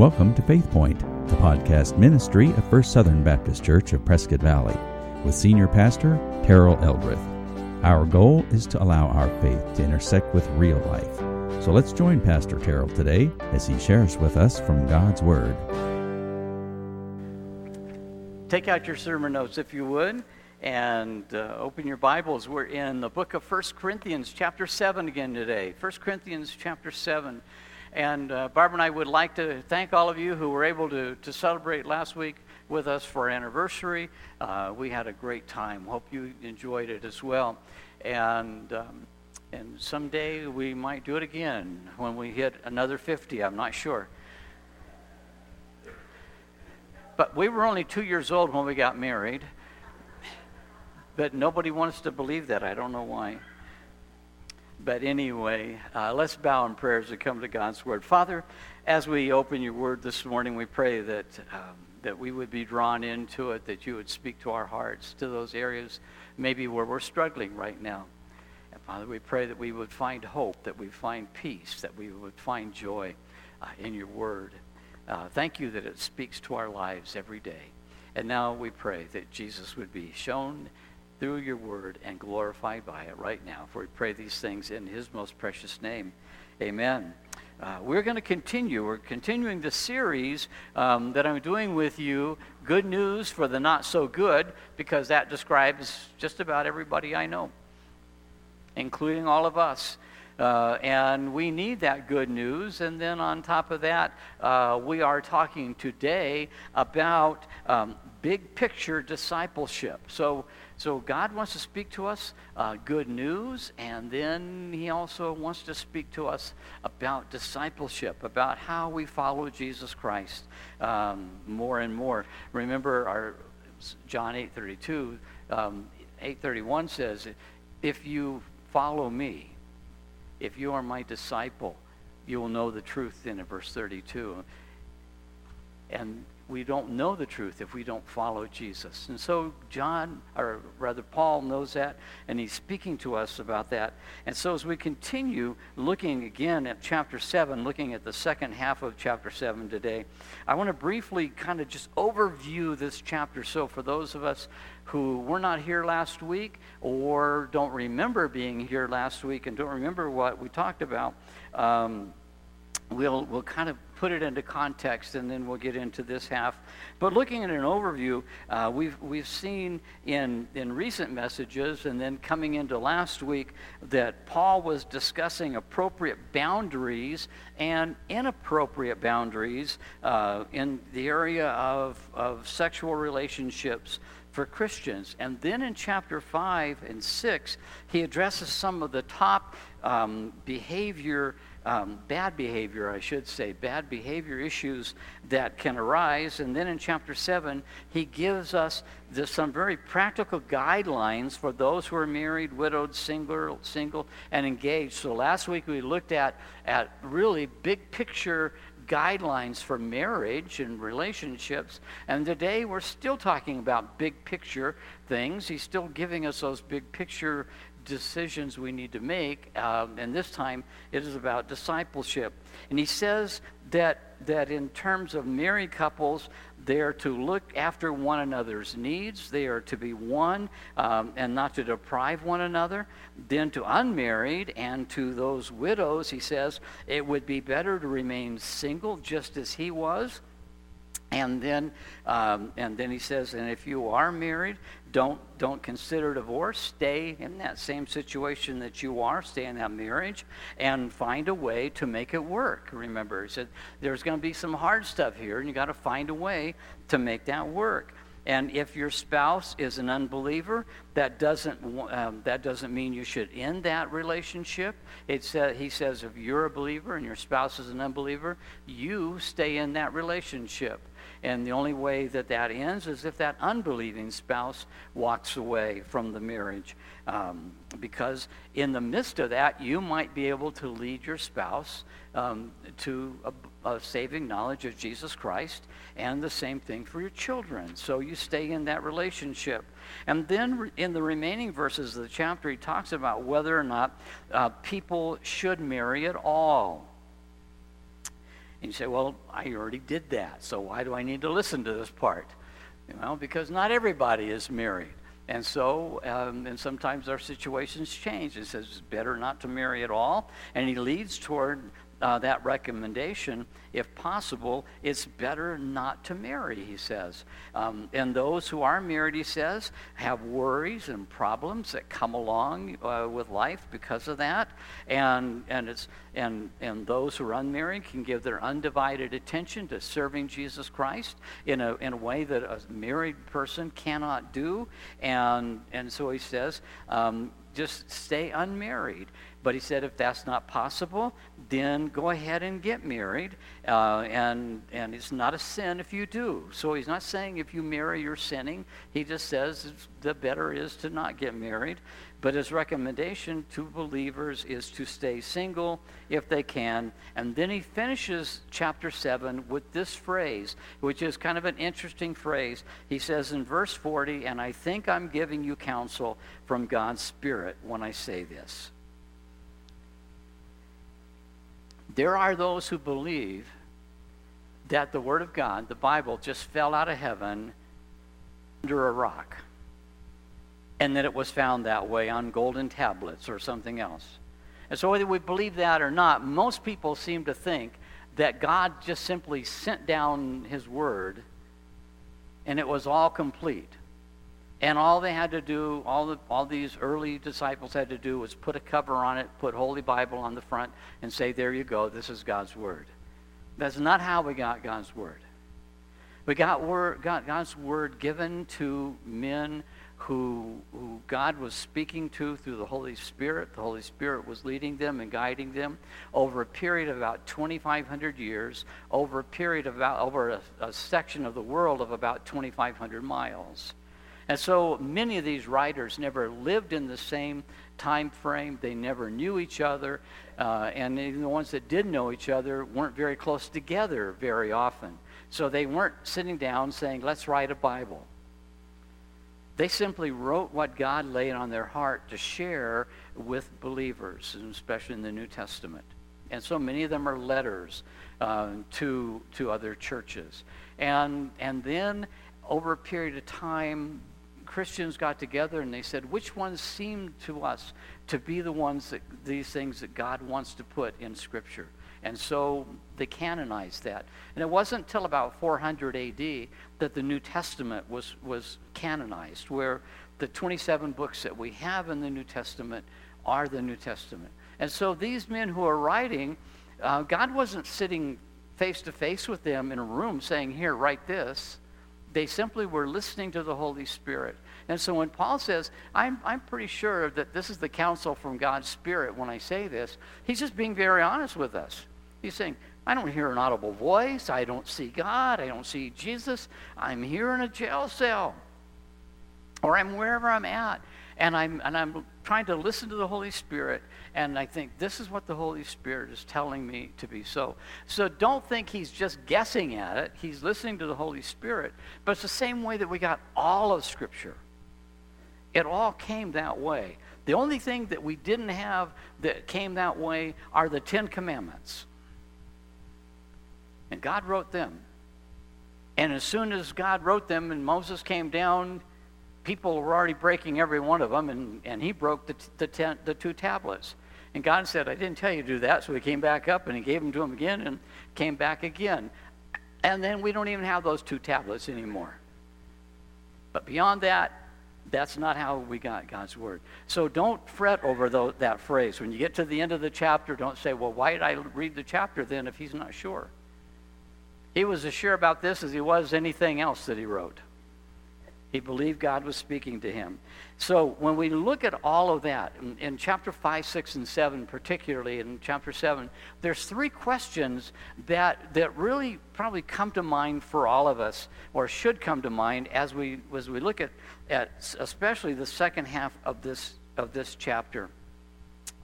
Welcome to Faith Point, the podcast ministry of First Southern Baptist Church of Prescott Valley, with Senior Pastor Terrell Eldrith. Our goal is to allow our faith to intersect with real life. So let's join Pastor Terrell today as he shares with us from God's Word. Take out your sermon notes if you would and uh, open your Bibles. We're in the book of 1 Corinthians, chapter 7 again today. 1 Corinthians, chapter 7. And uh, Barbara and I would like to thank all of you who were able to, to celebrate last week with us for our anniversary. Uh, we had a great time. Hope you enjoyed it as well. And, um, and someday we might do it again when we hit another 50. I'm not sure. But we were only two years old when we got married. But nobody wants to believe that. I don't know why. But anyway, uh, let's bow in prayers and come to God's Word. Father, as we open your Word this morning, we pray that, um, that we would be drawn into it, that you would speak to our hearts, to those areas maybe where we're struggling right now. And Father, we pray that we would find hope, that we find peace, that we would find joy uh, in your Word. Uh, thank you that it speaks to our lives every day. And now we pray that Jesus would be shown through your word and glorified by it right now. For we pray these things in his most precious name. Amen. Uh, we're going to continue. We're continuing the series um, that I'm doing with you, Good News for the Not So Good, because that describes just about everybody I know, including all of us. Uh, and we need that good news. And then on top of that, uh, we are talking today about um, big picture discipleship. So so God wants to speak to us uh, good news, and then He also wants to speak to us about discipleship, about how we follow Jesus Christ um, more and more. Remember our John 8:32, um, 8:31 says, "If you follow me, if you are my disciple, you will know the truth." In verse 32, and we don't know the truth if we don't follow Jesus. And so John, or rather Paul knows that, and he's speaking to us about that. And so as we continue looking again at chapter 7, looking at the second half of chapter 7 today, I want to briefly kind of just overview this chapter. So for those of us who were not here last week or don't remember being here last week and don't remember what we talked about, um, we'll, we'll kind of put it into context and then we'll get into this half. But looking at an overview, uh, we've, we've seen in, in recent messages and then coming into last week that Paul was discussing appropriate boundaries and inappropriate boundaries uh, in the area of, of sexual relationships for Christians. And then in chapter 5 and 6, he addresses some of the top um, behavior um, bad behavior, I should say, bad behavior issues that can arise. And then in chapter 7, he gives us some very practical guidelines for those who are married, widowed, single, single, and engaged. So last week we looked at, at really big picture guidelines for marriage and relationships. And today we're still talking about big picture things. He's still giving us those big picture decisions we need to make. Um, and this time it is about discipleship. And he says that, that in terms of married couples, they are to look after one another's needs. They are to be one um, and not to deprive one another. Then to unmarried and to those widows, he says, it would be better to remain single just as he was. And then, um, and then he says, and if you are married, don't, don't consider divorce. Stay in that same situation that you are. Stay in that marriage and find a way to make it work. Remember, he said there's going to be some hard stuff here, and you got to find a way to make that work. And if your spouse is an unbeliever, that doesn't, um, that doesn't mean you should end that relationship. It sa- he says if you're a believer and your spouse is an unbeliever, you stay in that relationship. And the only way that that ends is if that unbelieving spouse walks away from the marriage. Um, because in the midst of that, you might be able to lead your spouse um, to a, a, saving knowledge of Jesus Christ, and the same thing for your children. So you stay in that relationship. And then in the remaining verses of the chapter, he talks about whether or not uh, people should marry at all. And you say, well, I already did that, so why do I need to listen to this part? You know, because not everybody is married. And so, um, and sometimes our situations change. It says it's better not to marry at all. And he leads toward uh, that recommendation, if possible, it's better not to marry, he says. Um, and those who are married, he says, have worries and problems that come along uh, with life because of that. And, and, it's, and, and those who are unmarried can give their undivided attention to serving Jesus Christ in a, in a way that a married person cannot do. And, and so he says, um, just stay unmarried. But he said if that's not possible, then go ahead and get married. Uh, and, and it's not a sin if you do. So he's not saying if you marry, you're sinning. He just says the better is to not get married. But his recommendation to believers is to stay single if they can. And then he finishes chapter 7 with this phrase, which is kind of an interesting phrase. He says in verse 40, And I think I'm giving you counsel from God's Spirit when I say this. There are those who believe that the Word of God, the Bible, just fell out of heaven under a rock and that it was found that way on golden tablets or something else. And so, whether we believe that or not, most people seem to think that God just simply sent down His Word and it was all complete. And all they had to do, all, the, all these early disciples had to do was put a cover on it, put Holy Bible on the front, and say, There you go, this is God's Word. That's not how we got God's Word. We got, word, got God's Word given to men who, who God was speaking to through the Holy Spirit. The Holy Spirit was leading them and guiding them over a period of about 2,500 years, over a period of about, over a, a section of the world of about 2,500 miles. And so many of these writers never lived in the same time frame. They never knew each other. Uh, and even the ones that did know each other weren't very close together very often. So they weren't sitting down saying, let's write a Bible. They simply wrote what God laid on their heart to share with believers, especially in the New Testament. And so many of them are letters uh, to, to other churches. And, and then over a period of time, Christians got together and they said, which ones seem to us to be the ones that these things that God wants to put in Scripture? And so they canonized that. And it wasn't until about 400 AD that the New Testament was, was canonized, where the 27 books that we have in the New Testament are the New Testament. And so these men who are writing, uh, God wasn't sitting face to face with them in a room saying, Here, write this. They simply were listening to the Holy Spirit. And so when Paul says, I'm, I'm pretty sure that this is the counsel from God's Spirit when I say this, he's just being very honest with us. He's saying, I don't hear an audible voice. I don't see God. I don't see Jesus. I'm here in a jail cell. Or I'm wherever I'm at. And I'm, and I'm trying to listen to the Holy Spirit. And I think this is what the Holy Spirit is telling me to be so. So don't think he's just guessing at it. He's listening to the Holy Spirit. But it's the same way that we got all of Scripture. It all came that way. The only thing that we didn't have that came that way are the Ten Commandments. And God wrote them. And as soon as God wrote them and Moses came down, people were already breaking every one of them, and, and he broke the, the, ten, the two tablets. And God said, I didn't tell you to do that. So he came back up and he gave them to him again and came back again. And then we don't even have those two tablets anymore. But beyond that, that's not how we got God's word. So don't fret over those, that phrase. When you get to the end of the chapter, don't say, well, why did I read the chapter then if he's not sure? He was as sure about this as he was anything else that he wrote. He believed God was speaking to him. So when we look at all of that, in, in, chapter 5, 6, and 7, particularly in chapter 7, there's three questions that, that really probably come to mind for all of us, or should come to mind as we, as we look at, at especially the second half of this, of this chapter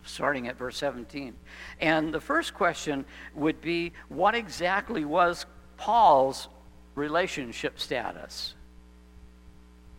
starting at verse 17. And the first question would be what exactly was Paul's relationship status?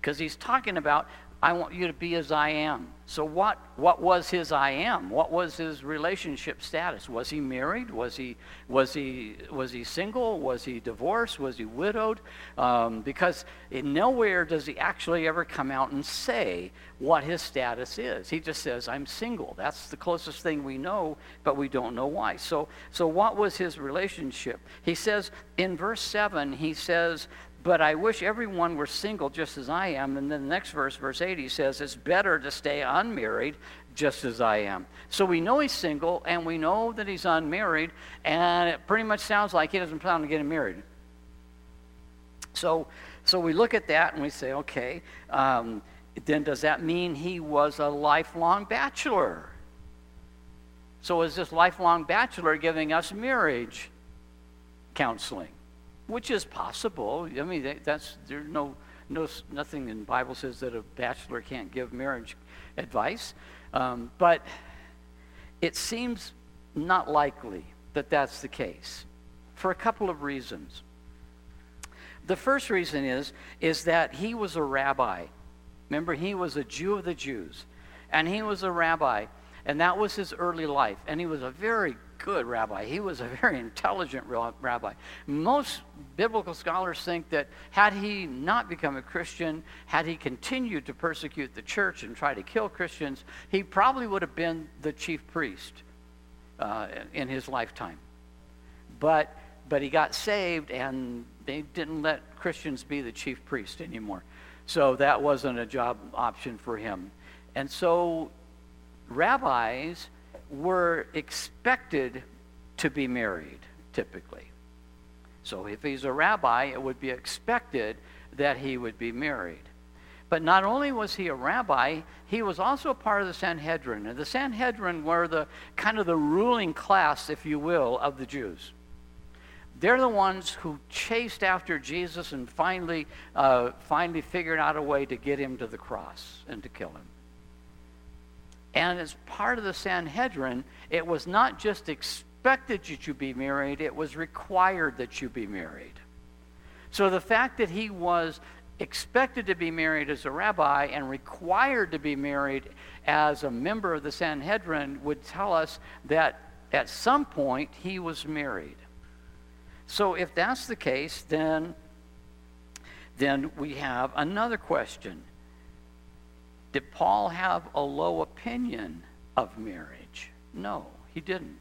Because he's talking about I want you to be as I am. So what what was his I am? What was his relationship status? Was he married? Was he was he was he single? Was he divorced? Was he widowed? Um, because nowhere does he actually ever come out and say what his status is. He just says, "I'm single." That's the closest thing we know, but we don't know why. So so what was his relationship? He says in verse seven. He says but I wish everyone were single just as I am. And then the next verse, verse 80, says, It's better to stay unmarried just as I am. So we know he's single and we know that he's unmarried, and it pretty much sounds like he doesn't plan on getting married. So, so we look at that and we say, okay, um, then does that mean he was a lifelong bachelor? So is this lifelong bachelor giving us marriage counseling? Which is possible. I mean, that's there's no no nothing in Bible says that a bachelor can't give marriage advice, um, but it seems not likely that that's the case for a couple of reasons. The first reason is is that he was a rabbi. Remember, he was a Jew of the Jews, and he was a rabbi, and that was his early life, and he was a very good rabbi. He was a very intelligent rabbi. Most biblical scholars think that had he not become a Christian, had he continued to persecute the church and try to kill Christians, he probably would have been the chief priest uh, in his lifetime. But, but he got saved, and they didn't let Christians be the chief priest anymore. So that wasn't a job option for him. And so rabbis were expected to be married, typically. So if he's a rabbi, it would be expected that he would be married. But not only was he a rabbi, he was also a part of the Sanhedrin. And the Sanhedrin were the kind of the ruling class, if you will, of the Jews. They're the ones who chased after Jesus and finally, uh, finally figured out a way to get him to the cross and to kill him. And as part of the Sanhedrin, it was not just expected that you be married, it was required that you be married. So the fact that he was expected to be married as a rabbi and required to be married as a member of the Sanhedrin would tell us that at some point he was married. So if that's the case, then, then we have another question. Did Paul have a low opinion of marriage? No, he didn't.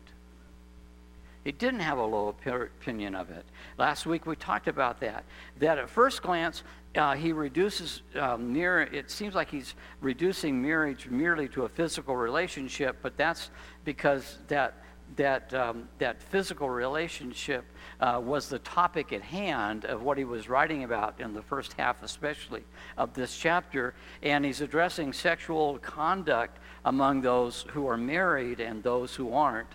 He didn't have a low opinion of it. Last week we talked about that. That at first glance, uh, he reduces um, near. It seems like he's reducing marriage merely to a physical relationship, but that's because that that um, that physical relationship uh, was the topic at hand of what he was writing about in the first half, especially of this chapter. And he's addressing sexual conduct among those who are married and those who aren't.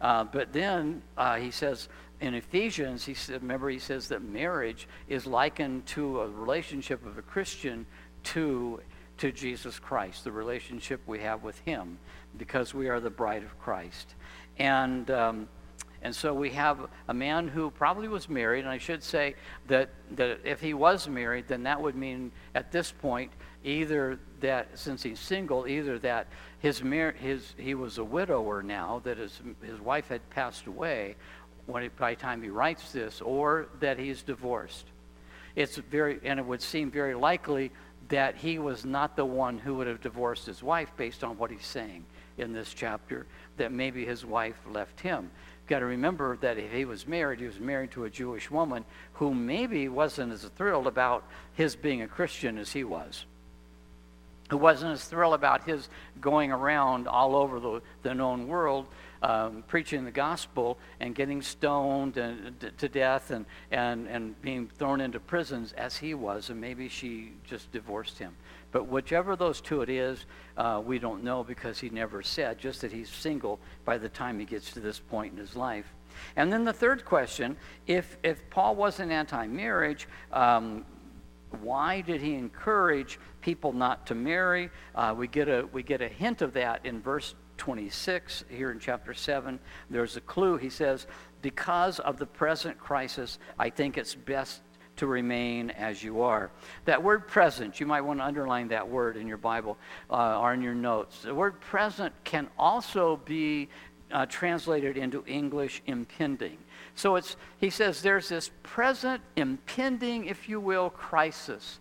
Uh, but then uh, he says in Ephesians, he said, remember, he says that marriage is likened to a relationship of a Christian to to Jesus Christ, the relationship we have with Him, because we are the bride of Christ. And um, and so we have a man who probably was married, and I should say that, that if he was married, then that would mean at this point either that since he's single, either that his, mar- his he was a widower now, that his, his wife had passed away when by the time he writes this, or that he's divorced. It's very, and it would seem very likely that he was not the one who would have divorced his wife based on what he's saying in this chapter, that maybe his wife left him You've got to remember that if he was married, he was married to a Jewish woman who maybe wasn't as thrilled about his being a Christian as he was. Who wasn't as thrilled about his going around all over the, the known world um, preaching the gospel and getting stoned and, to death and, and, and being thrown into prisons as he was, and maybe she just divorced him. But whichever those two it is, uh, we don't know because he never said, just that he's single by the time he gets to this point in his life. And then the third question if, if Paul wasn't anti marriage, um, why did he encourage people not to marry? Uh, we, get a, we get a hint of that in verse 26 here in chapter 7. There's a clue. He says, Because of the present crisis, I think it's best to remain as you are. That word present, you might want to underline that word in your Bible uh, or in your notes. The word present can also be uh, translated into English impending. So it's, he says there's this present, impending, if you will, crisis.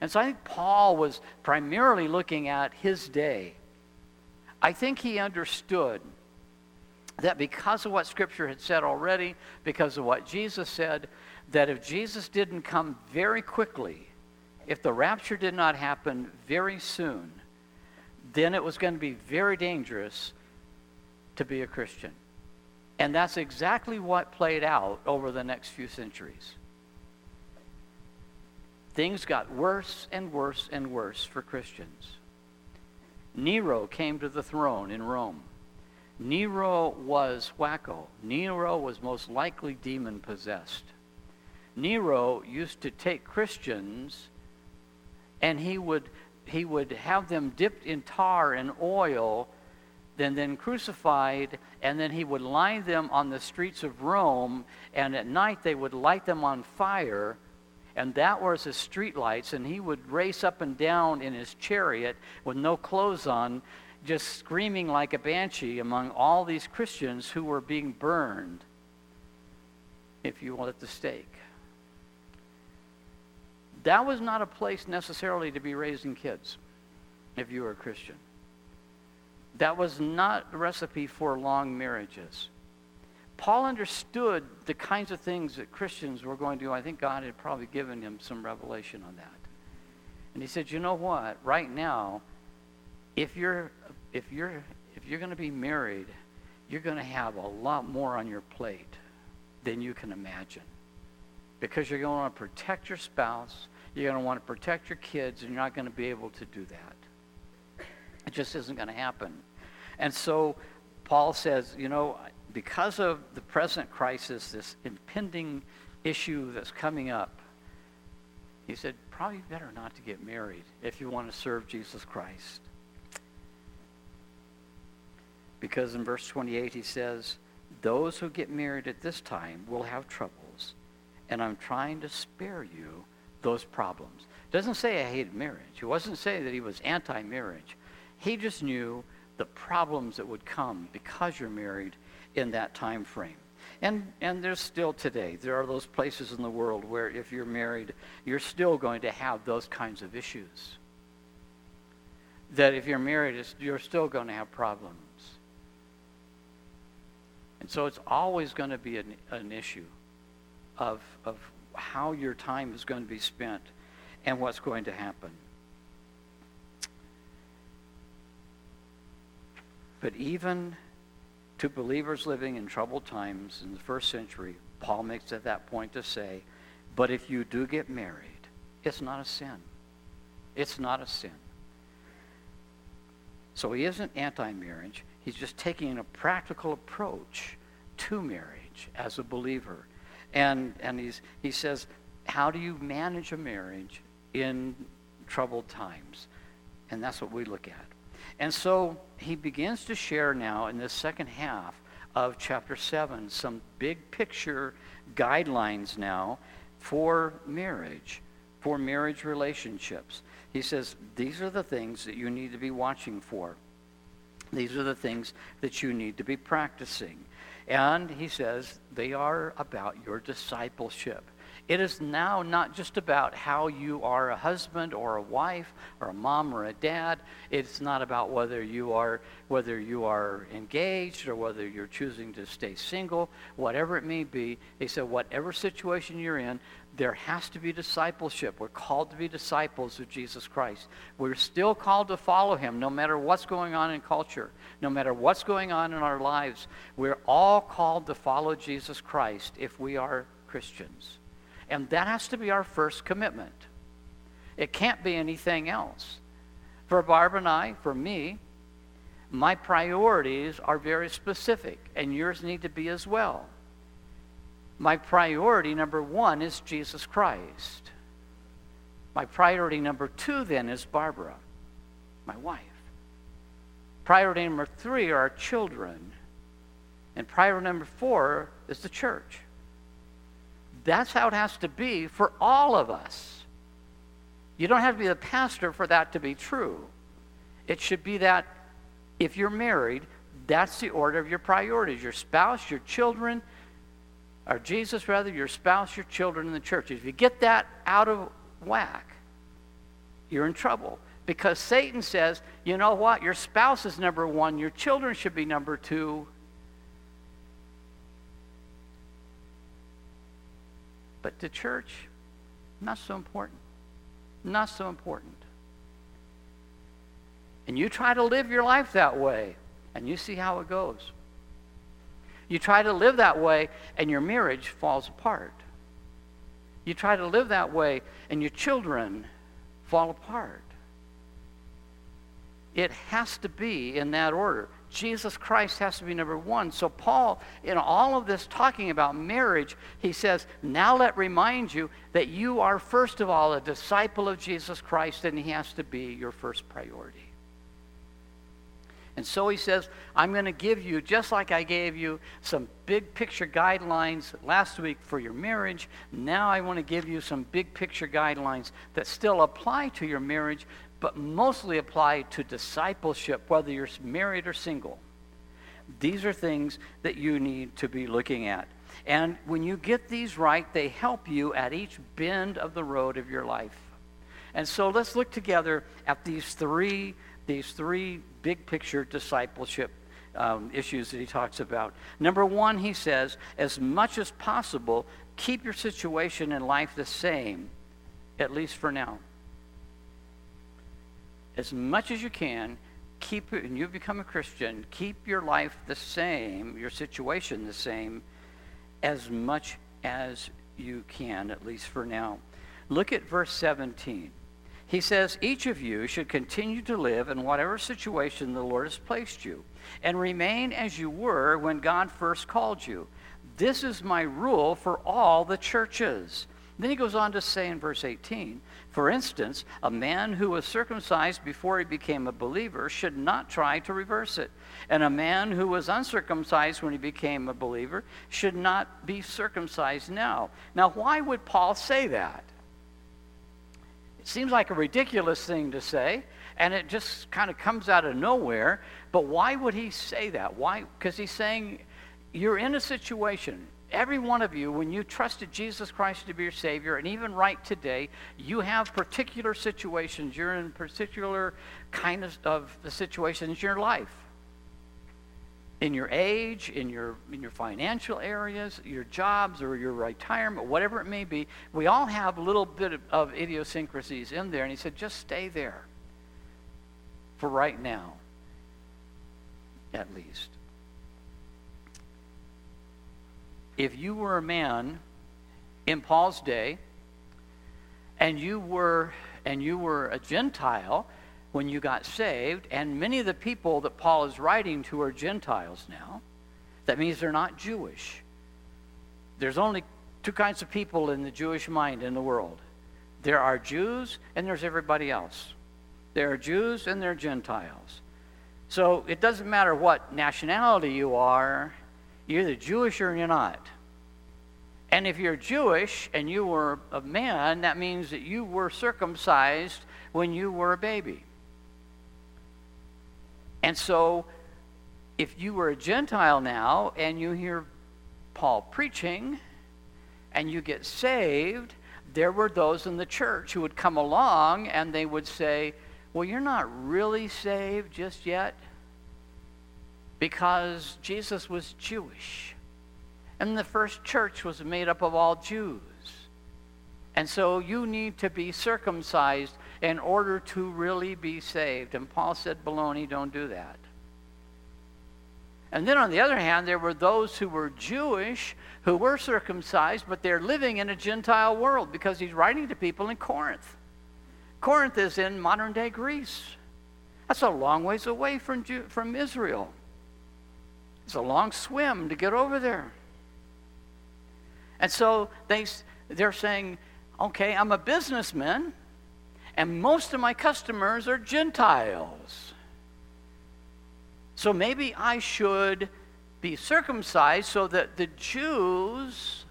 And so I think Paul was primarily looking at his day. I think he understood that because of what Scripture had said already, because of what Jesus said, that if Jesus didn't come very quickly, if the rapture did not happen very soon, then it was going to be very dangerous to be a Christian. And that's exactly what played out over the next few centuries. Things got worse and worse and worse for Christians. Nero came to the throne in Rome. Nero was wacko. Nero was most likely demon possessed. Nero used to take Christians and he would, he would have them dipped in tar and oil, then, then crucified, and then he would line them on the streets of Rome, and at night they would light them on fire, and that was his streetlights. and he would race up and down in his chariot with no clothes on, just screaming like a banshee among all these Christians who were being burned, if you will, at the stake. That was not a place necessarily to be raising kids if you were a Christian. That was not a recipe for long marriages. Paul understood the kinds of things that Christians were going to do. I think God had probably given him some revelation on that. And he said, "You know what? Right now, if you're if you're if you're going to be married, you're going to have a lot more on your plate than you can imagine. Because you're going to to protect your spouse, you're going to want to protect your kids, and you're not going to be able to do that. It just isn't going to happen. And so Paul says, you know, because of the present crisis, this impending issue that's coming up, he said, probably better not to get married if you want to serve Jesus Christ. Because in verse 28 he says, Those who get married at this time will have troubles, and I'm trying to spare you those problems. Doesn't say I hated marriage. He wasn't saying that he was anti marriage. He just knew the problems that would come because you're married in that time frame. And, and there's still today, there are those places in the world where if you're married, you're still going to have those kinds of issues. That if you're married, you're still going to have problems. And so it's always going to be an, an issue of, of how your time is going to be spent and what's going to happen. But even to believers living in troubled times in the first century, Paul makes at that point to say, but if you do get married, it's not a sin. It's not a sin. So he isn't anti marriage. He's just taking a practical approach to marriage as a believer and, and he's, he says, How do you manage a marriage in troubled times? And that's what we look at. And so he begins to share now in this second half of chapter 7 some big picture guidelines now for marriage, for marriage relationships. He says, These are the things that you need to be watching for. These are the things that you need to be practicing. And he says they are about your discipleship. It is now not just about how you are a husband or a wife or a mom or a dad. It's not about whether you are whether you are engaged or whether you're choosing to stay single, whatever it may be. He said whatever situation you're in, there has to be discipleship. We're called to be disciples of Jesus Christ. We're still called to follow him no matter what's going on in culture, no matter what's going on in our lives. We're all called to follow Jesus Christ if we are Christians. And that has to be our first commitment. It can't be anything else. For Barb and I, for me, my priorities are very specific, and yours need to be as well my priority number one is Jesus Christ. My priority number two then is Barbara, my wife. Priority number three are our children. And priority number four is the church. That's how it has to be for all of us. You don't have to be the pastor for that to be true. It should be that if you're married, that's the order of your priorities your spouse, your children, or Jesus rather, your spouse, your children, and the church. If you get that out of whack, you're in trouble. Because Satan says, you know what? Your spouse is number one, your children should be number two. But the church, not so important. Not so important. And you try to live your life that way, and you see how it goes. You try to live that way, and your marriage falls apart. You try to live that way, and your children fall apart. It has to be in that order. Jesus Christ has to be number one. So, Paul, in all of this talking about marriage, he says, Now let remind you that you are, first of all, a disciple of Jesus Christ, and he has to be your first priority. And so he says, I'm going to give you, just like I gave you some big picture guidelines last week for your marriage, now I want to give you some big picture guidelines that still apply to your marriage, but mostly apply to discipleship, whether you're married or single. These are things that you need to be looking at. And when you get these right, they help you at each bend of the road of your life. And so let's look together at these three these three big picture discipleship um, issues that he talks about. Number one, he says, as much as possible, keep your situation in life the same, at least for now. As much as you can, keep it, and you become a Christian, keep your life the same, your situation the same, as much as you can, at least for now. Look at verse 17. He says, Each of you should continue to live in whatever situation the Lord has placed you, and remain as you were when God first called you. This is my rule for all the churches. Then he goes on to say in verse 18, for instance, a man who was circumcised before he became a believer should not try to reverse it. And a man who was uncircumcised when he became a believer should not be circumcised now. Now, why would Paul say that? Seems like a ridiculous thing to say, and it just kind of comes out of nowhere. But why would he say that? Why? Because he's saying you're in a situation. Every one of you, when you trusted Jesus Christ to be your Savior, and even right today, you have particular situations. You're in particular kind of, of the situations in your life in your age, in your, in your financial areas, your jobs or your retirement, whatever it may be, we all have a little bit of, of idiosyncrasies in there. And he said, just stay there for right now, at least. If you were a man in Paul's day, and you were and you were a Gentile, when you got saved, and many of the people that Paul is writing to are Gentiles now. That means they're not Jewish. There's only two kinds of people in the Jewish mind in the world there are Jews, and there's everybody else. There are Jews, and there are Gentiles. So it doesn't matter what nationality you are, you're either Jewish or you're not. And if you're Jewish and you were a man, that means that you were circumcised when you were a baby. And so, if you were a Gentile now and you hear Paul preaching and you get saved, there were those in the church who would come along and they would say, Well, you're not really saved just yet because Jesus was Jewish. And the first church was made up of all Jews. And so you need to be circumcised in order to really be saved. And Paul said, Baloney, don't do that. And then on the other hand, there were those who were Jewish who were circumcised, but they're living in a Gentile world because he's writing to people in Corinth. Corinth is in modern day Greece. That's a long ways away from, from Israel. It's a long swim to get over there. And so they, they're saying, okay, I'm a businessman and most of my customers are Gentiles. So maybe I should be circumcised so that the Jews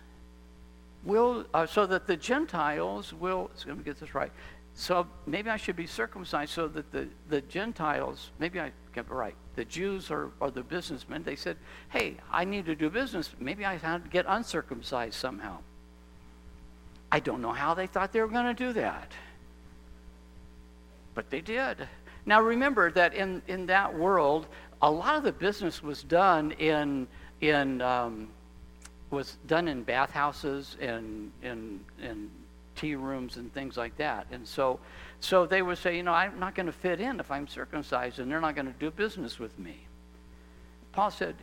will, uh, so that the Gentiles will, let me get this right. So maybe I should be circumcised so that the, the Gentiles, maybe I get it right, the Jews or, or the businessmen, they said, hey, I need to do business. Maybe I had to get uncircumcised somehow. I don't know how they thought they were going to do that. But they did. Now remember that in, in that world, a lot of the business was done in, in um, was done in bathhouses and in, in tea rooms and things like that. And so, so they would say, you know, I'm not going to fit in if I'm circumcised, and they're not going to do business with me. Paul said,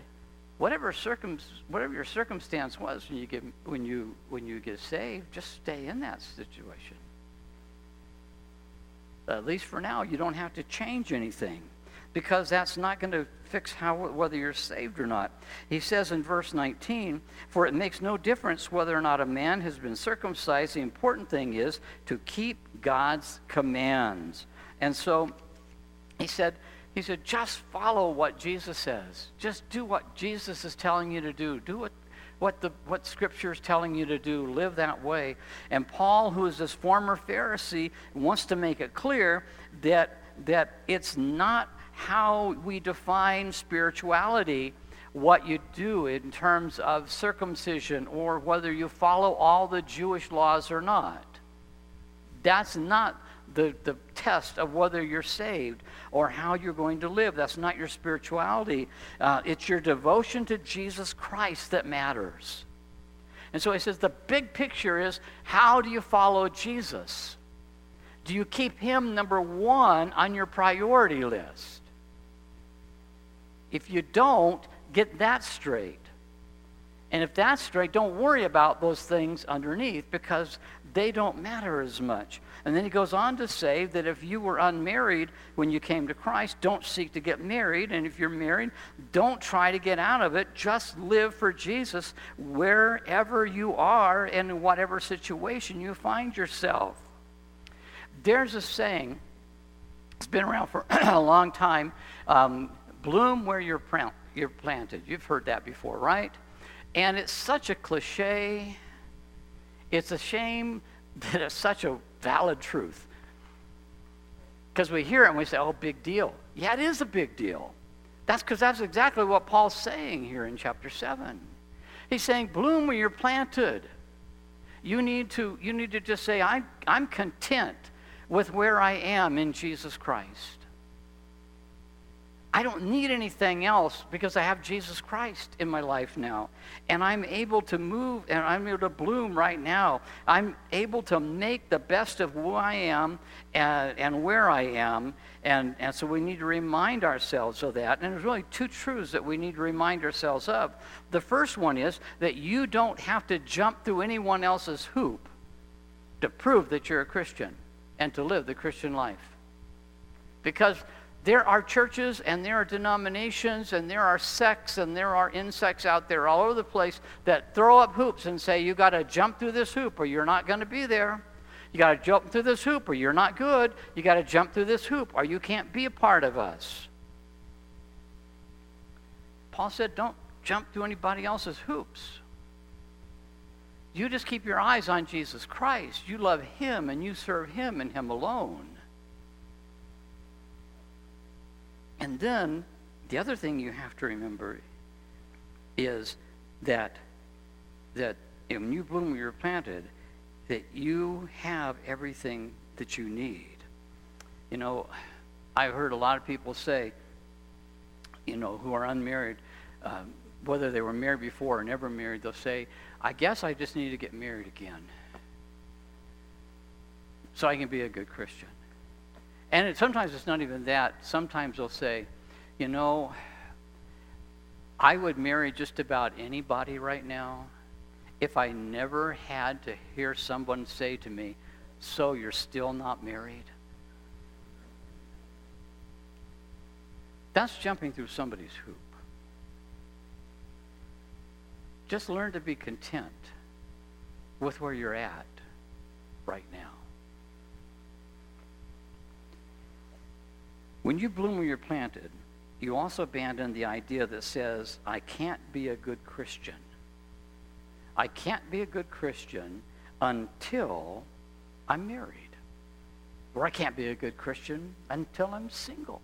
whatever, circum, whatever your circumstance was when you, get, when, you, when you get saved, just stay in that situation. At least for now, you don't have to change anything because that's not going to fix how whether you're saved or not. He says in verse 19, "For it makes no difference whether or not a man has been circumcised. The important thing is to keep God's commands." And so he said, he said, just follow what Jesus says. Just do what Jesus is telling you to do. Do what what the what scripture is telling you to do live that way and paul who is this former pharisee wants to make it clear that that it's not how we define spirituality, what you do in terms of circumcision, or whether you follow all the Jewish laws or not. That's not the, the test of whether you're saved or how you're going to live. That's not your spirituality. Uh, it's your devotion to Jesus Christ that matters. And so he says the big picture is how do you follow Jesus? Do you keep him number one on your priority list? If you don't, get that straight. And if that's straight, don't worry about those things underneath because they don't matter as much. And then he goes on to say that if you were unmarried when you came to Christ, don't seek to get married. And if you're married, don't try to get out of it. Just live for Jesus wherever you are and in whatever situation you find yourself. There's a saying, it's been around for a long time. Um, bloom where you're, you're planted. You've heard that before, right? And it's such a cliche. It's a shame that it's such a valid truth. Because we hear it and we say, oh, big deal. Yeah, it is a big deal. That's because that's exactly what Paul's saying here in chapter 7. He's saying, bloom where you're planted. You need to, you need to just say, I, I'm content with where I am in Jesus Christ. I don't need anything else because I have Jesus Christ in my life now. And I'm able to move and I'm able to bloom right now. I'm able to make the best of who I am and, and where I am. And, and so we need to remind ourselves of that. And there's really two truths that we need to remind ourselves of. The first one is that you don't have to jump through anyone else's hoop to prove that you're a Christian and to live the Christian life. Because there are churches and there are denominations and there are sects and there are insects out there all over the place that throw up hoops and say, you got to jump through this hoop or you're not going to be there. You got to jump through this hoop or you're not good. You got to jump through this hoop or you can't be a part of us. Paul said, don't jump through anybody else's hoops. You just keep your eyes on Jesus Christ. You love Him and you serve Him and Him alone. And then the other thing you have to remember is that that when you bloom you're planted, that you have everything that you need. You know, I've heard a lot of people say, you know, who are unmarried, um, whether they were married before or never married, they'll say, I guess I just need to get married again so I can be a good Christian. And it, sometimes it's not even that. Sometimes they'll say, you know, I would marry just about anybody right now if I never had to hear someone say to me, So you're still not married? That's jumping through somebody's hoop. Just learn to be content with where you're at right now. When you bloom where you're planted, you also abandon the idea that says, I can't be a good Christian. I can't be a good Christian until I'm married. Or I can't be a good Christian until I'm single.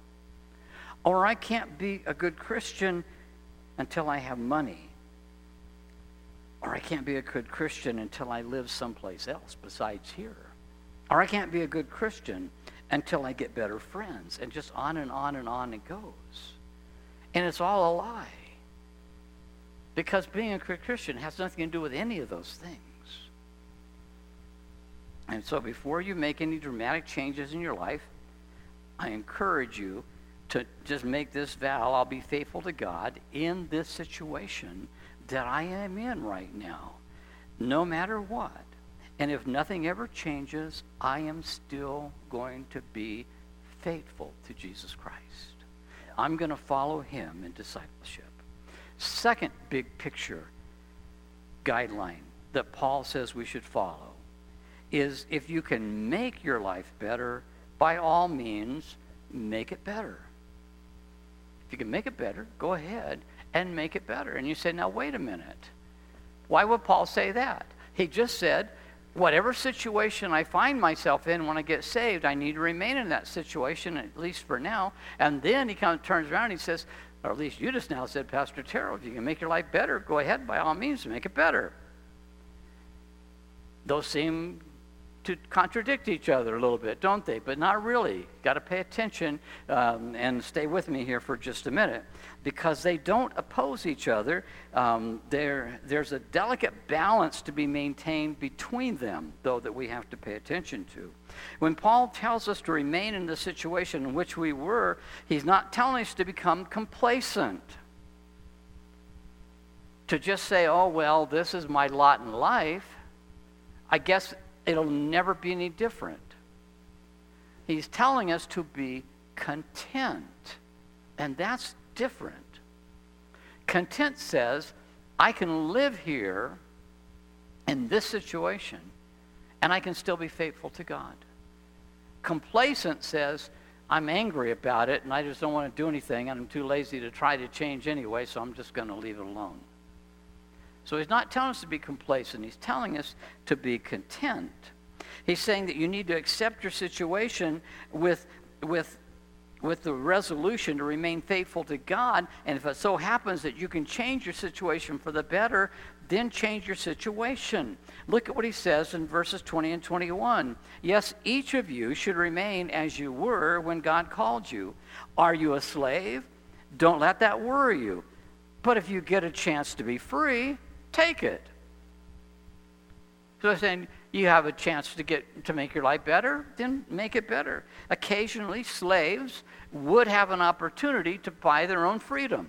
Or I can't be a good Christian until I have money. Or I can't be a good Christian until I live someplace else besides here. Or I can't be a good Christian until I get better friends. And just on and on and on it goes. And it's all a lie. Because being a Christian has nothing to do with any of those things. And so before you make any dramatic changes in your life, I encourage you to just make this vow I'll be faithful to God in this situation that I am in right now, no matter what. And if nothing ever changes, I am still going to be faithful to Jesus Christ. I'm going to follow him in discipleship. Second big picture guideline that Paul says we should follow is if you can make your life better, by all means, make it better. If you can make it better, go ahead and make it better. And you say, now, wait a minute. Why would Paul say that? He just said, whatever situation I find myself in when I get saved, I need to remain in that situation, at least for now. And then he kind of turns around and he says, or at least you just now said, Pastor Terrell, if you can make your life better, go ahead by all means, make it better. Those seem to contradict each other a little bit, don't they? But not really. Got to pay attention um, and stay with me here for just a minute because they don't oppose each other. Um, there's a delicate balance to be maintained between them, though, that we have to pay attention to. When Paul tells us to remain in the situation in which we were, he's not telling us to become complacent. To just say, oh, well, this is my lot in life. I guess it'll never be any different. He's telling us to be content, and that's different. Content says, I can live here in this situation, and I can still be faithful to God. Complacent says, I'm angry about it, and I just don't want to do anything, and I'm too lazy to try to change anyway, so I'm just going to leave it alone. So he's not telling us to be complacent, he's telling us to be content. He's saying that you need to accept your situation with, with, with the resolution to remain faithful to God. And if it so happens that you can change your situation for the better, then change your situation. Look at what he says in verses 20 and 21. Yes, each of you should remain as you were when God called you. Are you a slave? Don't let that worry you. But if you get a chance to be free, take it. So I'm saying you have a chance to get to make your life better, then make it better. Occasionally, slaves would have an opportunity to buy their own freedom,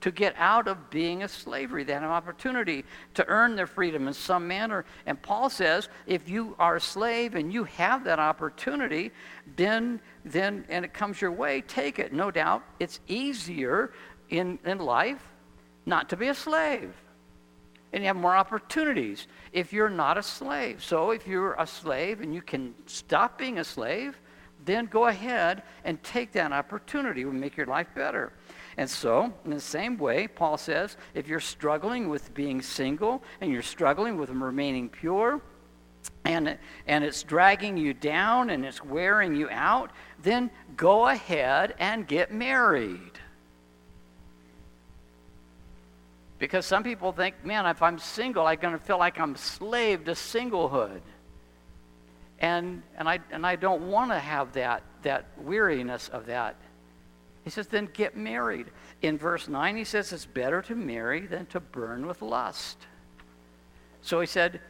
to get out of being a slavery. They had an opportunity to earn their freedom in some manner. And Paul says, if you are a slave and you have that opportunity, then then and it comes your way, take it. No doubt, it's easier in, in life not to be a slave and you have more opportunities if you're not a slave. So if you're a slave and you can stop being a slave, then go ahead and take that opportunity. It will make your life better. And so, in the same way, Paul says, if you're struggling with being single and you're struggling with remaining pure, and, and it's dragging you down and it's wearing you out, then go ahead and get married. Because some people think, man, if I'm single, I'm going to feel like I'm slave to singlehood. And, and, I, and I don't want to have that, that weariness of that. He says, then get married. In verse 9, he says, it's better to marry than to burn with lust. So he said,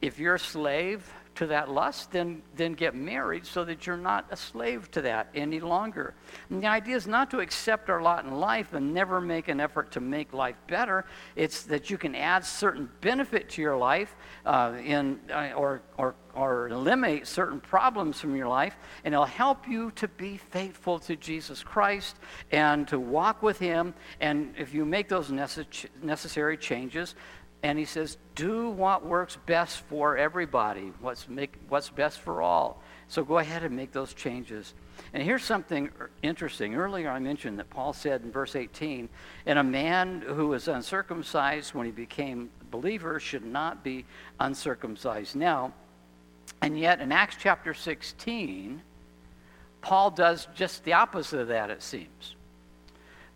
if you're a slave to that lust, then, then get married so that you're not a slave to that any longer. And the idea is not to accept our lot in life and never make an effort to make life better. It's that you can add certain benefit to your life uh, in, uh, or, or, or eliminate certain problems from your life, and it'll help you to be faithful to Jesus Christ and to walk with Him. And if you make those necessary changes, And he says, do what works best for everybody, what's, make, what's best for all. So go ahead and make those changes. And here's something interesting. Earlier I mentioned that Paul said in verse 18, and a man who is uncircumcised when he became a believer should not be uncircumcised now. And yet in Acts chapter 16, Paul does just the opposite of that, it seems.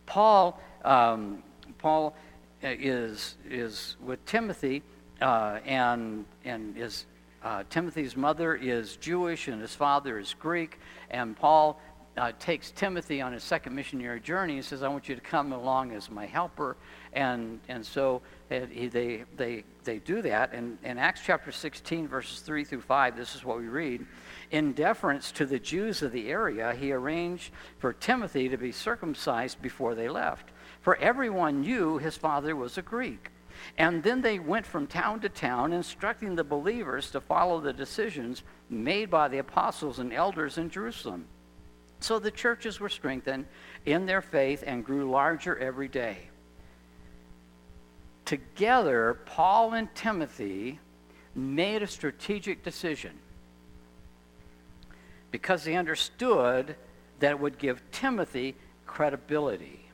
Paul, um, Paul is, is with Timothy, uh, and, and is, uh, Timothy's mother is Jewish and his father is Greek. And Paul uh, takes Timothy on his second missionary journey and says, I want you to come along as my helper. And, and so uh, they, they, they do that. And in Acts chapter 16, verses 3 through 5, this is what we read. In deference to the Jews of the area, he arranged for Timothy to be circumcised before they left for everyone knew his father was a Greek. And then they went from town to town, instructing the believers to follow the decisions made by the apostles and elders in Jerusalem. So the churches were strengthened in their faith and grew larger every day. Together, Paul and Timothy made a strategic decision because they understood that it would give Timothy credibility.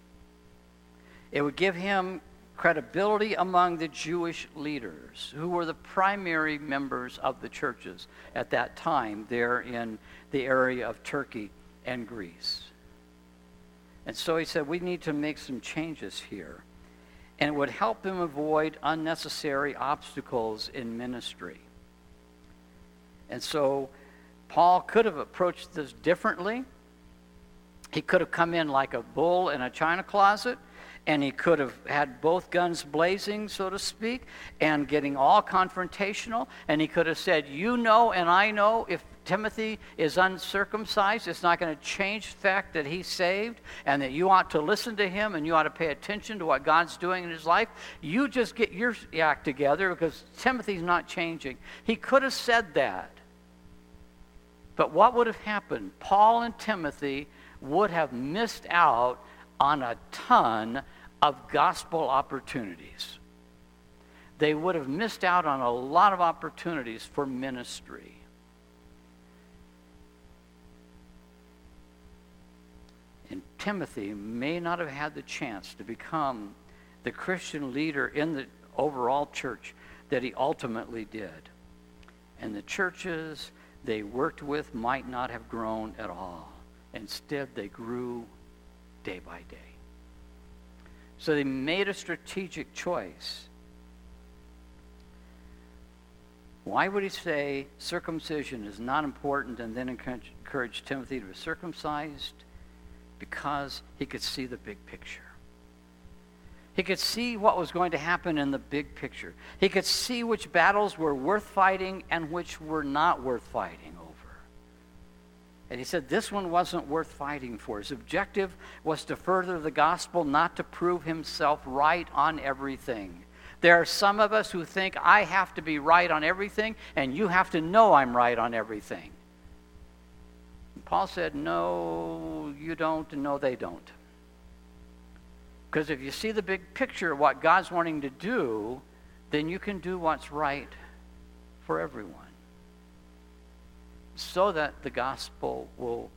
It would give him credibility among the Jewish leaders, who were the primary members of the churches at that time there in the area of Turkey and Greece. And so he said, We need to make some changes here. And it would help him avoid unnecessary obstacles in ministry. And so Paul could have approached this differently. He could have come in like a bull in a china closet and he could have had both guns blazing, so to speak, and getting all confrontational. And he could have said, You know, and I know if Timothy is uncircumcised, it's not going to change the fact that he's saved and that you ought to listen to him and you ought to pay attention to what God's doing in his life. You just get your act together because Timothy's not changing. He could have said that. But what would have happened? Paul and Timothy would have missed out on a ton of gospel opportunities. They would have missed out on a lot of opportunities for ministry. And Timothy may not have had the chance to become the Christian leader in the overall church that he ultimately did. And the churches they worked with might not have grown at all. Instead, they grew day by day. So they made a strategic choice. Why would he say circumcision is not important and then encourage, encourage Timothy to be circumcised? Because he could see the big picture. He could see what was going to happen in the big picture. He could see which battles were worth fighting and which were not worth fighting and he said this one wasn't worth fighting for. His objective was to further the gospel, not to prove himself right on everything. There are some of us who think I have to be right on everything, and you have to know I'm right on everything. Paul said, No, you don't, and no, they don't. Because if you see the big picture of what God's wanting to do, then you can do what's right for everyone so that the gospel will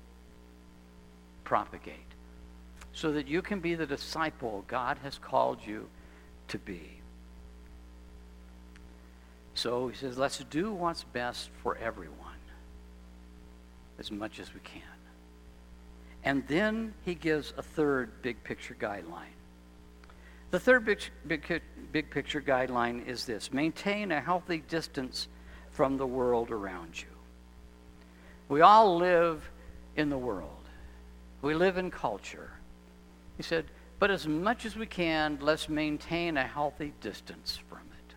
propagate, so that you can be the disciple God has called you to be. So he says, let's do what's best for everyone as much as we can. And then he gives a third big picture guideline. The third big, big, big picture guideline is this maintain a healthy distance from the world around you. We all live in the world. We live in culture. He said, but as much as we can, let's maintain a healthy distance from it.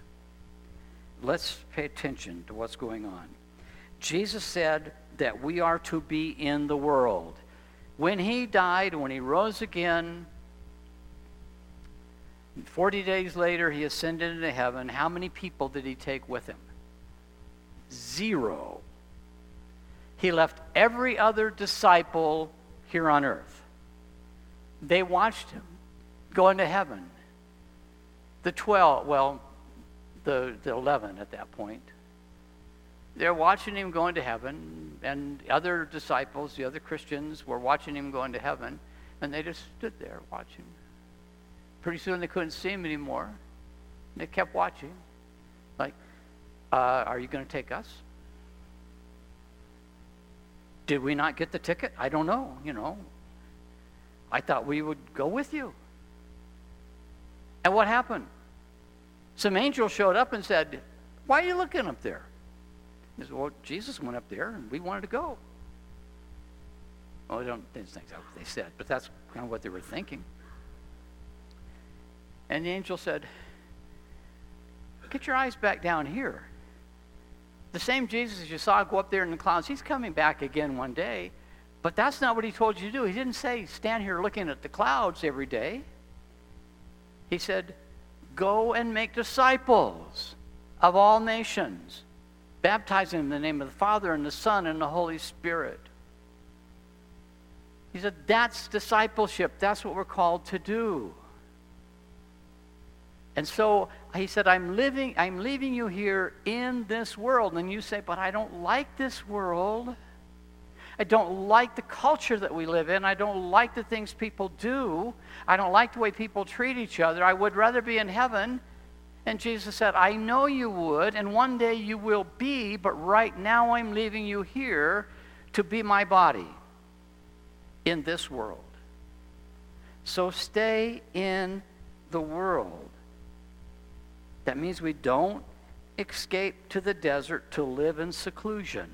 Let's pay attention to what's going on. Jesus said that we are to be in the world. When he died, when he rose again, 40 days later, he ascended into heaven. How many people did he take with him? Zero. He left every other disciple here on earth. They watched him go into heaven. The 12, well, the, the 11 at that point. They're watching him going to heaven, and other disciples, the other Christians, were watching him going to heaven, and they just stood there watching. Pretty soon they couldn't see him anymore. They kept watching. Like, uh, are you going to take us? Did we not get the ticket? I don't know, you know. I thought we would go with you. And what happened? Some angel showed up and said, Why are you looking up there? He said, Well, Jesus went up there and we wanted to go. Well, I don't think that's what they said, but that's kind of what they were thinking. And the angel said, Get your eyes back down here. The same Jesus you saw go up there in the clouds, he's coming back again one day. But that's not what he told you to do. He didn't say, stand here looking at the clouds every day. He said, go and make disciples of all nations, baptizing them in the name of the Father and the Son and the Holy Spirit. He said, that's discipleship. That's what we're called to do. And so he said, I'm living, I'm leaving you here in this world. And you say, but I don't like this world. I don't like the culture that we live in. I don't like the things people do. I don't like the way people treat each other. I would rather be in heaven. And Jesus said, I know you would, and one day you will be, but right now I'm leaving you here to be my body in this world. So stay in the world. That means we don't escape to the desert to live in seclusion.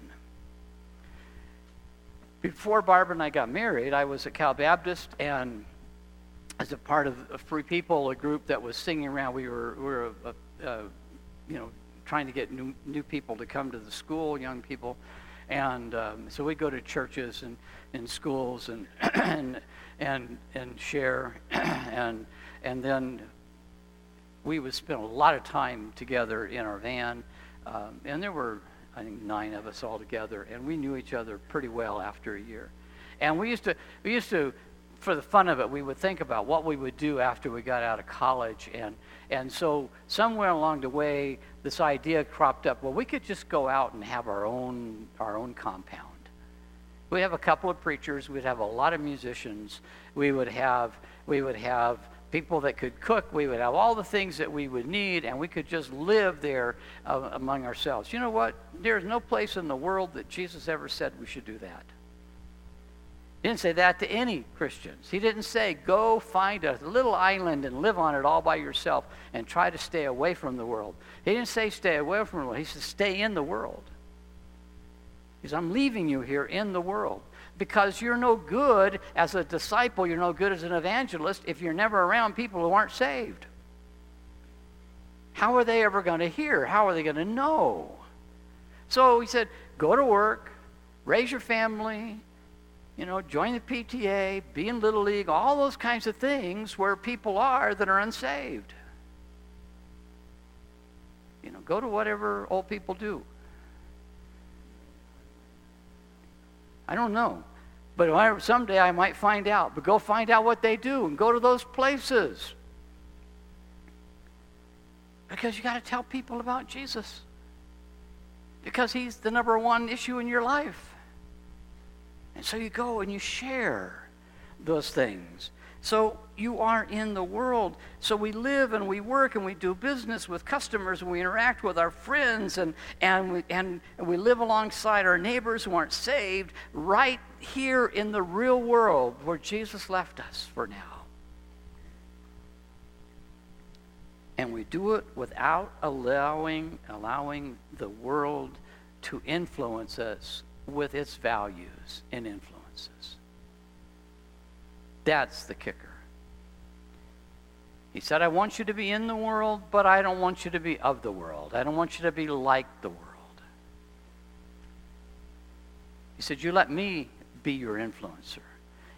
Before Barbara and I got married, I was at Cal Baptist, and as a part of a Free People, a group that was singing around, we were, we were a, a, a, you know, trying to get new, new people to come to the school, young people. And um, so we go to churches and in schools and, and, and, and share. and, and then we would spend a lot of time together in our van. Um, and there were, I think, nine of us all together, and we knew each other pretty well after a year. And we used to, we used to, for the fun of it, we would think about what we would do after we got out of college. And, and so somewhere along the way, this idea cropped up. Well, we could just go out and have our own, our own compound. We'd have a couple of preachers. We'd have a lot of musicians. We would have, we would have people that could cook. We would have all the things that we would need, and we could just live there uh, among ourselves. You know what? There's no place in the world that Jesus ever said we should do that. He didn't say that to any Christians. He didn't say, go find a little island and live on it all by yourself and try to stay away from the world. He didn't say stay away from the world. He said stay in the world. He said, I'm leaving you here in the world because you're no good as a disciple, you're no good as an evangelist if you're never around people who aren't saved. How are they ever going to hear? How are they going to know? So he said, go to work, raise your family, you know, join the PTA, be in Little League, all those kinds of things where people are that are unsaved. You know, go to whatever old people do. I don't know. But someday I might find out. But go find out what they do and go to those places. Because you got to tell people about Jesus. Because he's the number one issue in your life. And so you go and you share those things. So you are in the world. So we live and we work and we do business with customers and we interact with our friends and, and, we, and we live alongside our neighbors who aren't saved right here in the real world where Jesus left us for now. And we do it without allowing, allowing the world to influence us with its values and influence. That's the kicker. He said, I want you to be in the world, but I don't want you to be of the world. I don't want you to be like the world. He said, You let me be your influencer.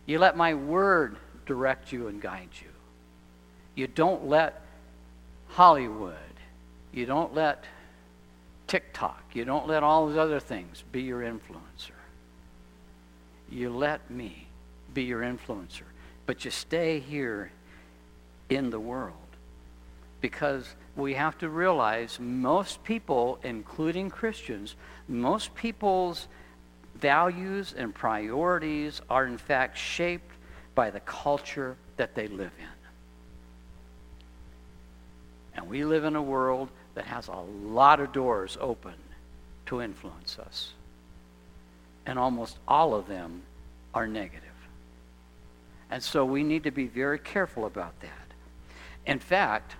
You let my word direct you and guide you. You don't let Hollywood, you don't let TikTok, you don't let all those other things be your influencer. You let me be your influencer but you stay here in the world. because we have to realize most people, including Christians, most people's values and priorities are in fact shaped by the culture that they live in. And we live in a world that has a lot of doors open to influence us. And almost all of them are negative. And so we need to be very careful about that. In fact,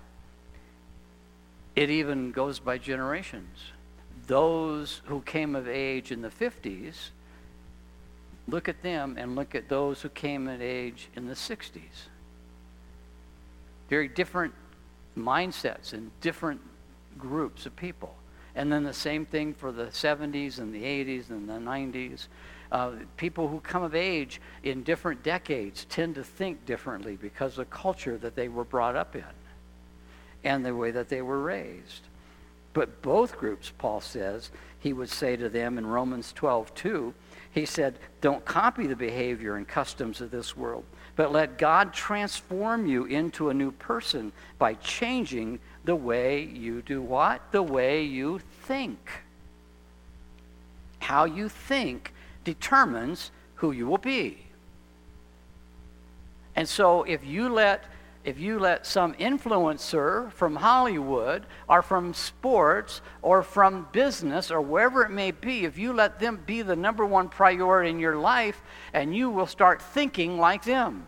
it even goes by generations. Those who came of age in the 50s, look at them and look at those who came of age in the 60s. Very different mindsets and different groups of people. And then the same thing for the 70s and the 80s and the 90s. Uh, people who come of age in different decades tend to think differently because of the culture that they were brought up in and the way that they were raised. But both groups, Paul says, he would say to them in Romans 12, 2, he said, Don't copy the behavior and customs of this world, but let God transform you into a new person by changing the way you do what? The way you think. How you think determines who you will be. And so if you let if you let some influencer from Hollywood or from sports or from business or wherever it may be, if you let them be the number one priority in your life, and you will start thinking like them.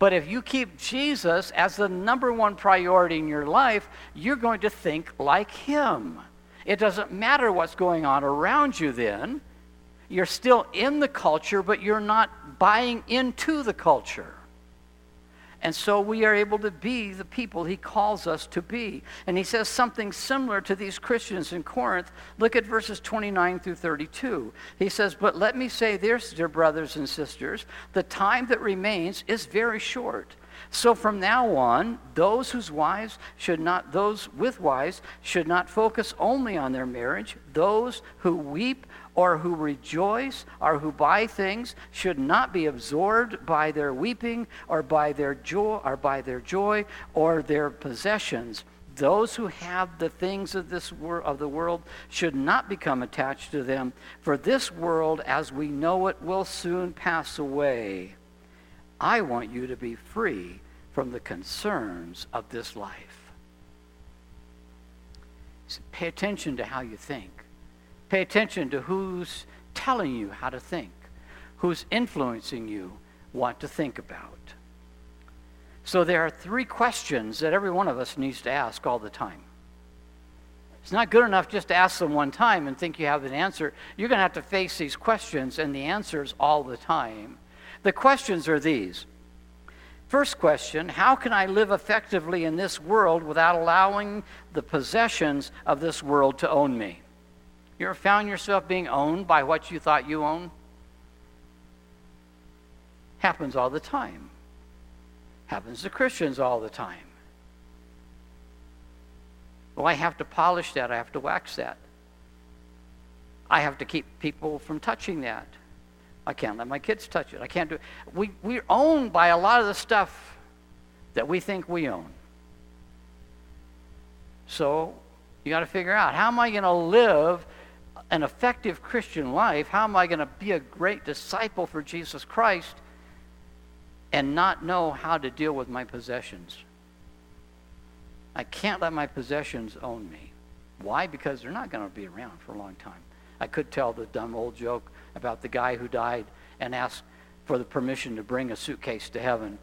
But if you keep Jesus as the number one priority in your life, you're going to think like him. It doesn't matter what's going on around you then. You're still in the culture, but you're not buying into the culture. And so we are able to be the people he calls us to be. And he says something similar to these Christians in Corinth. Look at verses 29 through 32. He says, But let me say this, dear brothers and sisters, the time that remains is very short. So from now on, those whose wives should not, those with wives should not focus only on their marriage. Those who weep or who rejoice or who buy things should not be absorbed by their weeping or by their joy or by their joy or their possessions. Those who have the things of this wor- of the world should not become attached to them, for this world as we know it will soon pass away. I want you to be free from the concerns of this life. So pay attention to how you think. Pay attention to who's telling you how to think, who's influencing you what to think about. So there are three questions that every one of us needs to ask all the time. It's not good enough just to ask them one time and think you have an answer. You're going to have to face these questions and the answers all the time. The questions are these. First question How can I live effectively in this world without allowing the possessions of this world to own me? You ever found yourself being owned by what you thought you owned? Happens all the time. Happens to Christians all the time. Well, I have to polish that. I have to wax that. I have to keep people from touching that. I can't let my kids touch it. I can't do it. We, we're owned by a lot of the stuff that we think we own. So you got to figure out how am I going to live an effective Christian life, how am I going to be a great disciple for Jesus Christ and not know how to deal with my possessions? I can't let my possessions own me. Why? Because they're not going to be around for a long time. I could tell the dumb old joke about the guy who died and asked for the permission to bring a suitcase to heaven.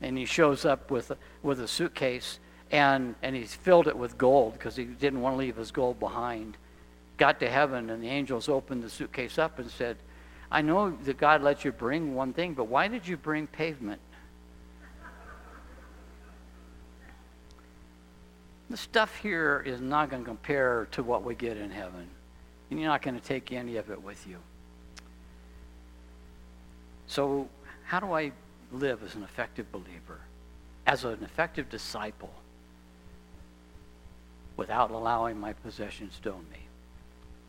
And he shows up with, with a suitcase and, and he's filled it with gold because he didn't want to leave his gold behind got to heaven and the angels opened the suitcase up and said, I know that God lets you bring one thing, but why did you bring pavement? The stuff here is not going to compare to what we get in heaven. And you're not going to take any of it with you. So, how do I live as an effective believer, as an effective disciple, without allowing my possessions to own me?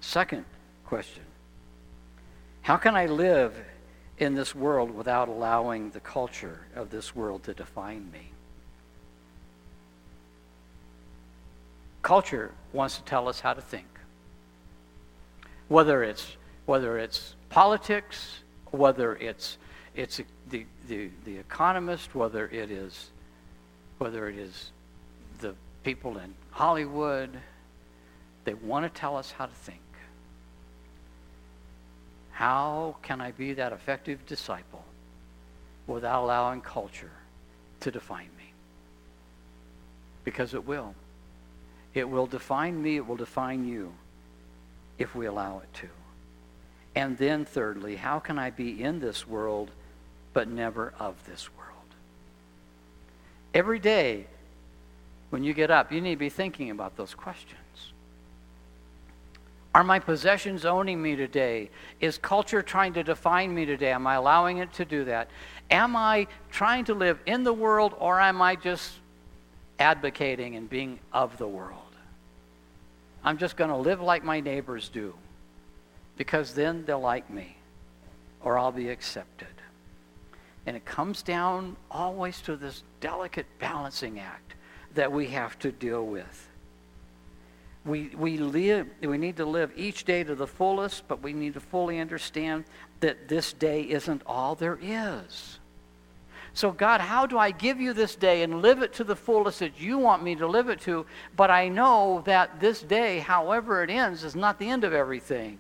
Second question How can I live in this world without allowing the culture of this world to define me? Culture wants to tell us how to think. Whether it's, whether it's politics, whether it's, it's the, the, the economist, whether it is, whether it is the people in Hollywood, they want to tell us how to think. How can I be that effective disciple without allowing culture to define me? Because it will. It will define me, it will define you if we allow it to. And then, thirdly, how can I be in this world but never of this world? Every day when you get up, you need to be thinking about those questions. Are my possessions owning me today? Is culture trying to define me today? Am I allowing it to do that? Am I trying to live in the world or am I just advocating and being of the world? I'm just going to live like my neighbors do because then they'll like me or I'll be accepted. And it comes down always to this delicate balancing act that we have to deal with we, we, live, we need to live each day to the fullest, but we need to fully understand that this day isn't all there is. So, God, how do I give you this day and live it to the fullest that you want me to live it to? But I know that this day, however it ends, is not the end of everything.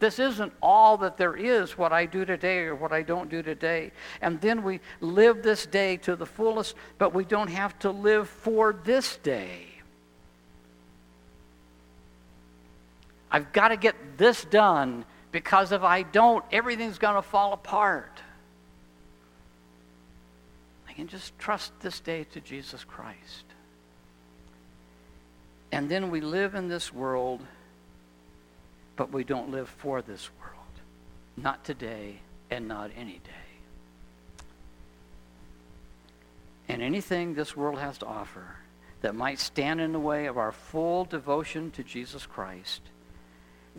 This isn't all that there is, what I do today or what I don't do today. And then we live this day to the fullest, but we don't have to live for this day. I've got to get this done because if I don't, everything's going to fall apart. I can just trust this day to Jesus Christ. And then we live in this world, but we don't live for this world. Not today and not any day. And anything this world has to offer that might stand in the way of our full devotion to Jesus Christ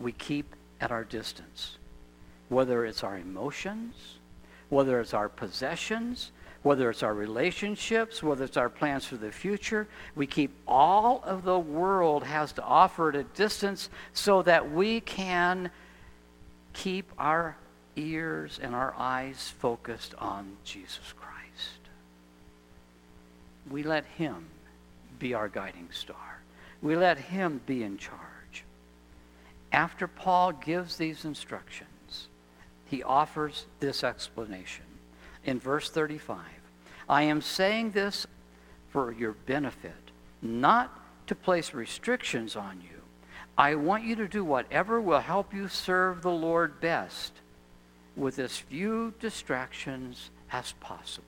we keep at our distance. Whether it's our emotions, whether it's our possessions, whether it's our relationships, whether it's our plans for the future, we keep all of the world has to offer at a distance so that we can keep our ears and our eyes focused on Jesus Christ. We let Him be our guiding star. We let Him be in charge after Paul gives these instructions, he offers this explanation. In verse 35, I am saying this for your benefit, not to place restrictions on you. I want you to do whatever will help you serve the Lord best with as few distractions as possible.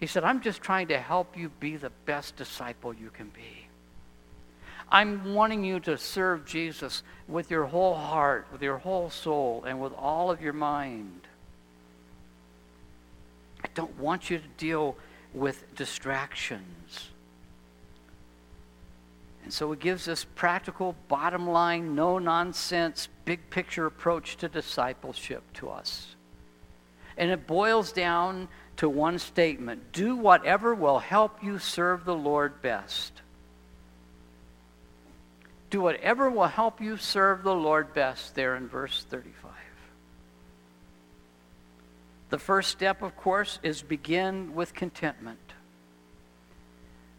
He said, I'm just trying to help you be the best disciple you can be. I'm wanting you to serve Jesus with your whole heart, with your whole soul, and with all of your mind. I don't want you to deal with distractions. And so it gives this practical, bottom line, no nonsense, big picture approach to discipleship to us. And it boils down to one statement do whatever will help you serve the Lord best. Do whatever will help you serve the Lord best, there in verse 35. The first step, of course, is begin with contentment.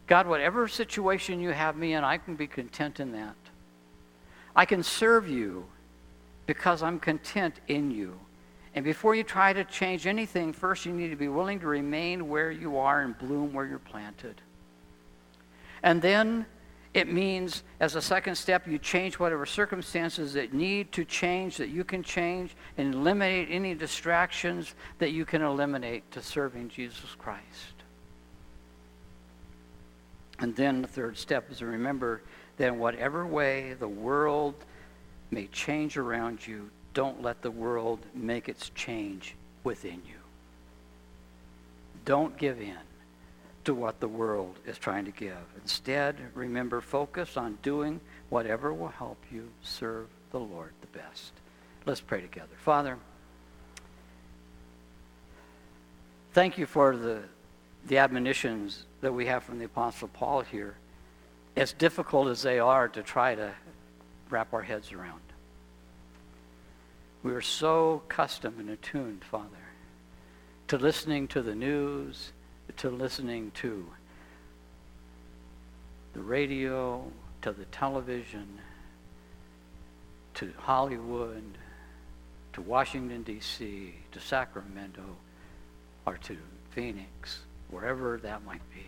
God, whatever situation you have me in, I can be content in that. I can serve you because I'm content in you. And before you try to change anything, first you need to be willing to remain where you are and bloom where you're planted. And then it means, as a second step, you change whatever circumstances that need to change, that you can change, and eliminate any distractions that you can eliminate to serving Jesus Christ. And then the third step is to remember that in whatever way the world may change around you, don't let the world make its change within you. Don't give in to what the world is trying to give. Instead, remember, focus on doing whatever will help you serve the Lord the best. Let's pray together. Father, thank you for the, the admonitions that we have from the Apostle Paul here as difficult as they are to try to wrap our heads around. We are so accustomed and attuned, Father, to listening to the news, to listening to the radio, to the television, to Hollywood, to Washington, D.C., to Sacramento, or to Phoenix, wherever that might be,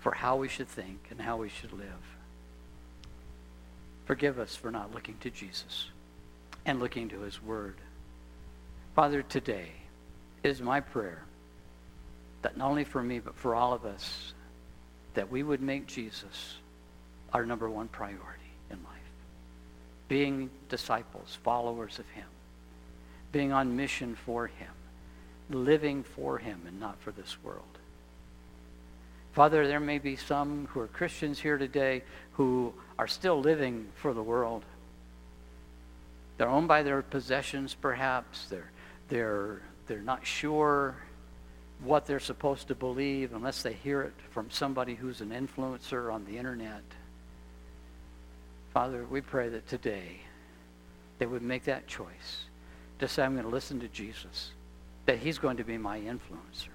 for how we should think and how we should live. Forgive us for not looking to Jesus and looking to his word. Father, today is my prayer that not only for me, but for all of us, that we would make Jesus our number one priority in life. Being disciples, followers of him, being on mission for him, living for him and not for this world. Father, there may be some who are Christians here today who are still living for the world. They're owned by their possessions, perhaps. They're, they're, they're not sure what they're supposed to believe unless they hear it from somebody who's an influencer on the internet. Father, we pray that today they would make that choice to say, I'm going to listen to Jesus, that he's going to be my influencer.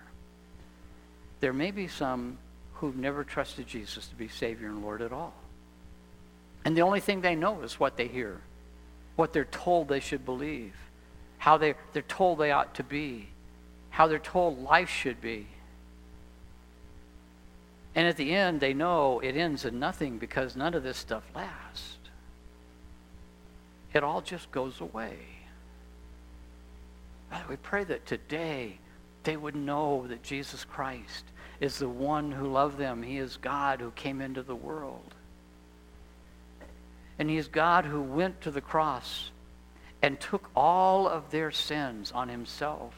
There may be some who've never trusted Jesus to be Savior and Lord at all. And the only thing they know is what they hear, what they're told they should believe, how they, they're told they ought to be how they're told life should be. And at the end, they know it ends in nothing because none of this stuff lasts. It all just goes away. We pray that today they would know that Jesus Christ is the one who loved them. He is God who came into the world. And He is God who went to the cross and took all of their sins on Himself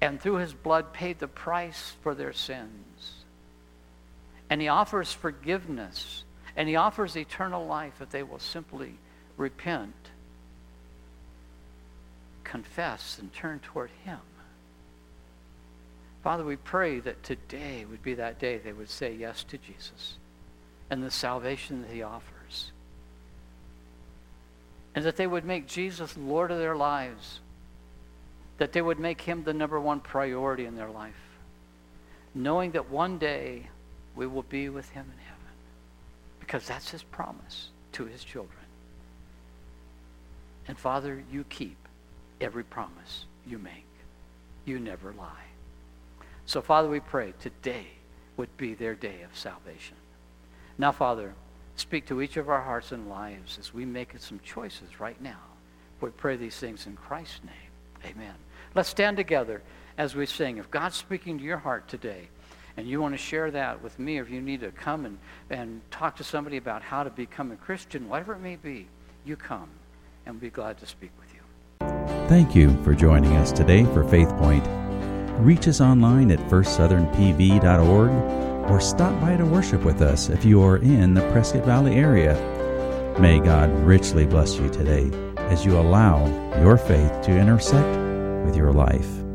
and through his blood paid the price for their sins. And he offers forgiveness and he offers eternal life if they will simply repent, confess, and turn toward him. Father, we pray that today would be that day they would say yes to Jesus and the salvation that he offers. And that they would make Jesus Lord of their lives that they would make him the number one priority in their life, knowing that one day we will be with him in heaven, because that's his promise to his children. And Father, you keep every promise you make. You never lie. So, Father, we pray today would be their day of salvation. Now, Father, speak to each of our hearts and lives as we make some choices right now. We pray these things in Christ's name. Amen. Let's stand together as we sing. If God's speaking to your heart today, and you want to share that with me, or if you need to come and, and talk to somebody about how to become a Christian, whatever it may be, you come, and we'll be glad to speak with you. Thank you for joining us today for Faith Point. Reach us online at firstsouthernpv.org or stop by to worship with us if you are in the Prescott Valley area. May God richly bless you today as you allow your faith to intersect with your life.